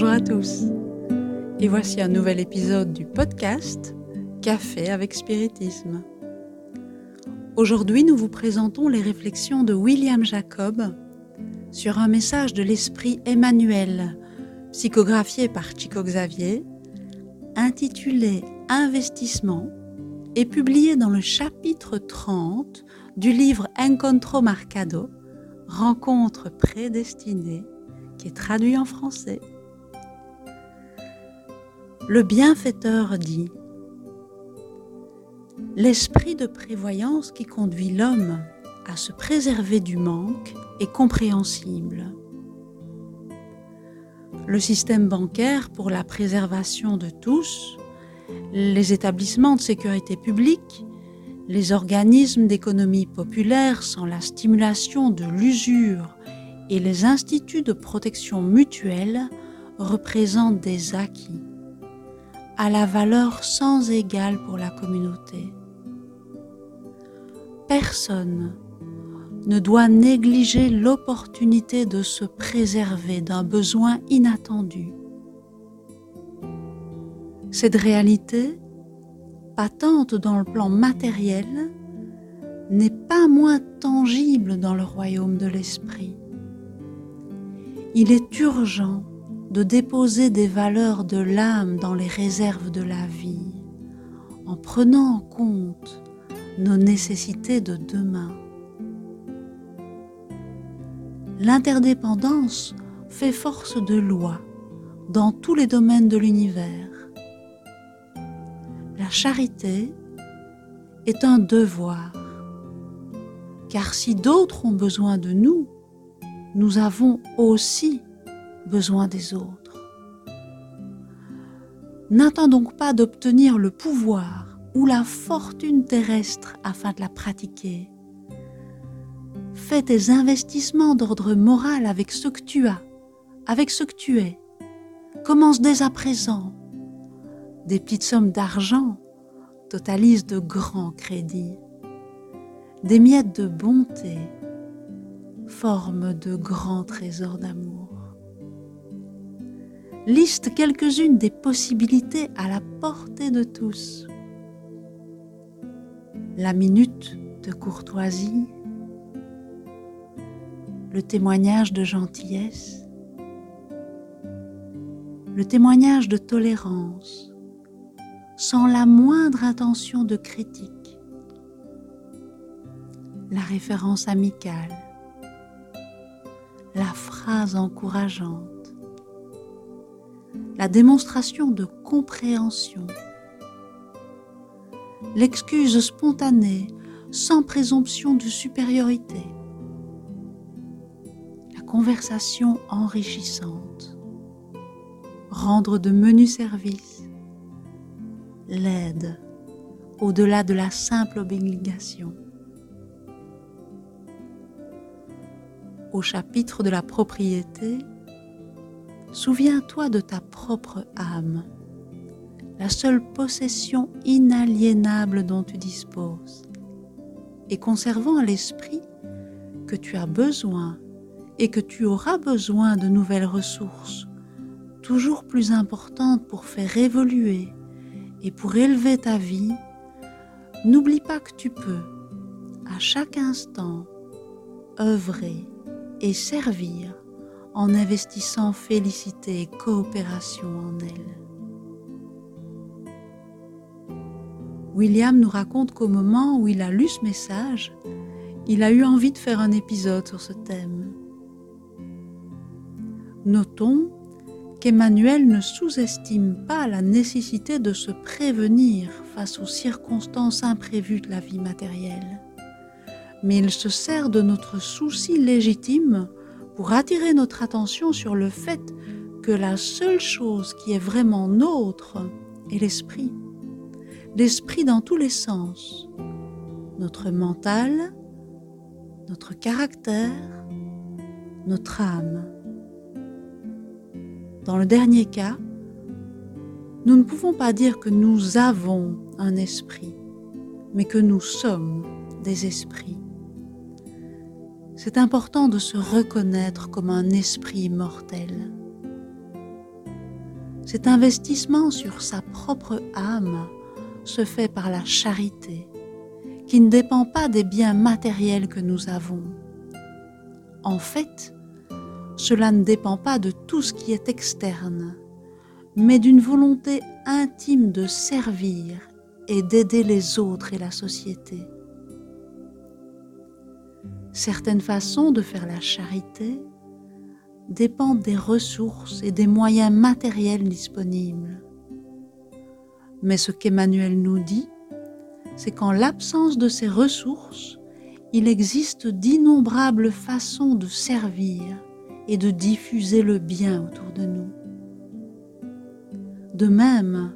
Bonjour à tous et voici un nouvel épisode du podcast Café avec Spiritisme. Aujourd'hui nous vous présentons les réflexions de William Jacob sur un message de l'esprit Emmanuel, psychographié par Chico Xavier, intitulé Investissement et publié dans le chapitre 30 du livre Encontro Marcado, Rencontre prédestinée, qui est traduit en français. Le bienfaiteur dit L'esprit de prévoyance qui conduit l'homme à se préserver du manque est compréhensible. Le système bancaire pour la préservation de tous, les établissements de sécurité publique, les organismes d'économie populaire sans la stimulation de l'usure et les instituts de protection mutuelle représentent des acquis à la valeur sans égale pour la communauté. Personne ne doit négliger l'opportunité de se préserver d'un besoin inattendu. Cette réalité, patente dans le plan matériel, n'est pas moins tangible dans le royaume de l'esprit il est urgent de déposer des valeurs de l'âme dans les réserves de la vie, en prenant en compte nos nécessités de demain. L'interdépendance fait force de loi dans tous les domaines de l'univers. La charité est un devoir, car si d'autres ont besoin de nous, nous avons aussi des autres. N'attends donc pas d'obtenir le pouvoir ou la fortune terrestre afin de la pratiquer. Fais tes investissements d'ordre moral avec ce que tu as, avec ce que tu es. Commence dès à présent. Des petites sommes d'argent totalisent de grands crédits. Des miettes de bonté forme de grands trésors d'amour. Liste quelques-unes des possibilités à la portée de tous. La minute de courtoisie, le témoignage de gentillesse, le témoignage de tolérance, sans la moindre intention de critique, la référence amicale, la phrase encourageante, la démonstration de compréhension, l'excuse spontanée sans présomption de supériorité, la conversation enrichissante, rendre de menus services, l'aide au-delà de la simple obligation. au chapitre de la propriété, souviens-toi de ta propre âme, la seule possession inaliénable dont tu disposes, et conservant à l'esprit que tu as besoin et que tu auras besoin de nouvelles ressources, toujours plus importantes pour faire évoluer et pour élever ta vie, n'oublie pas que tu peux, à chaque instant, œuvrer et servir en investissant félicité et coopération en elle. William nous raconte qu'au moment où il a lu ce message, il a eu envie de faire un épisode sur ce thème. Notons qu'Emmanuel ne sous-estime pas la nécessité de se prévenir face aux circonstances imprévues de la vie matérielle mais il se sert de notre souci légitime pour attirer notre attention sur le fait que la seule chose qui est vraiment nôtre est l'esprit. L'esprit dans tous les sens. Notre mental, notre caractère, notre âme. Dans le dernier cas, nous ne pouvons pas dire que nous avons un esprit, mais que nous sommes des esprits. C'est important de se reconnaître comme un esprit immortel. Cet investissement sur sa propre âme se fait par la charité, qui ne dépend pas des biens matériels que nous avons. En fait, cela ne dépend pas de tout ce qui est externe, mais d'une volonté intime de servir et d'aider les autres et la société. Certaines façons de faire la charité dépendent des ressources et des moyens matériels disponibles. Mais ce qu'Emmanuel nous dit, c'est qu'en l'absence de ces ressources, il existe d'innombrables façons de servir et de diffuser le bien autour de nous. De même,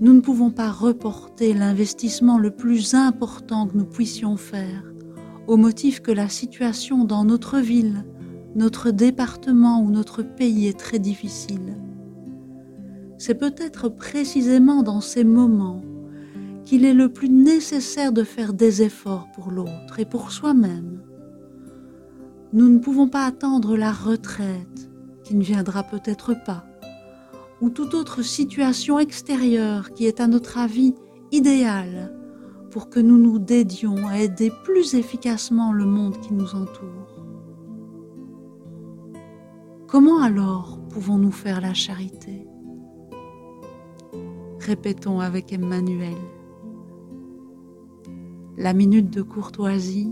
nous ne pouvons pas reporter l'investissement le plus important que nous puissions faire au motif que la situation dans notre ville, notre département ou notre pays est très difficile. C'est peut-être précisément dans ces moments qu'il est le plus nécessaire de faire des efforts pour l'autre et pour soi-même. Nous ne pouvons pas attendre la retraite, qui ne viendra peut-être pas, ou toute autre situation extérieure qui est à notre avis idéale pour que nous nous dédions à aider plus efficacement le monde qui nous entoure. Comment alors pouvons-nous faire la charité? Répétons avec Emmanuel. La minute de courtoisie,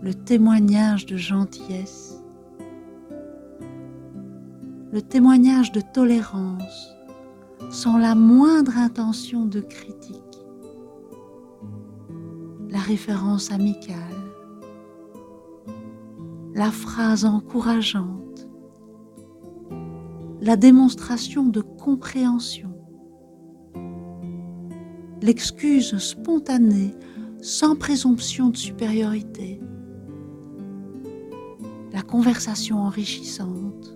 le témoignage de gentillesse, le témoignage de tolérance, sans la moindre intention de critique. La référence amicale, la phrase encourageante, la démonstration de compréhension, l'excuse spontanée sans présomption de supériorité, la conversation enrichissante,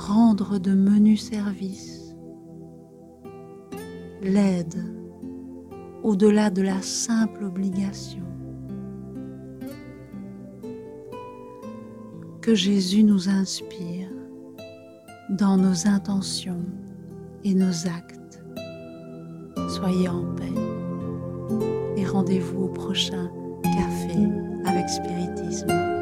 rendre de menus services, l'aide au-delà de la simple obligation. Que Jésus nous inspire dans nos intentions et nos actes. Soyez en paix et rendez-vous au prochain café avec spiritisme.